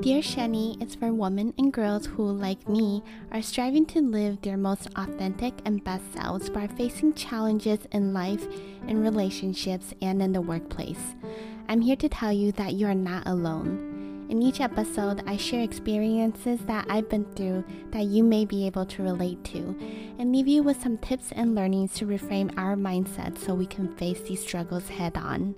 Dear Shani it's for women and girls who, like me, are striving to live their most authentic and best selves by facing challenges in life, in relationships, and in the workplace. I'm here to tell you that you are not alone. In each episode, I share experiences that I've been through that you may be able to relate to, and leave you with some tips and learnings to reframe our mindset so we can face these struggles head on.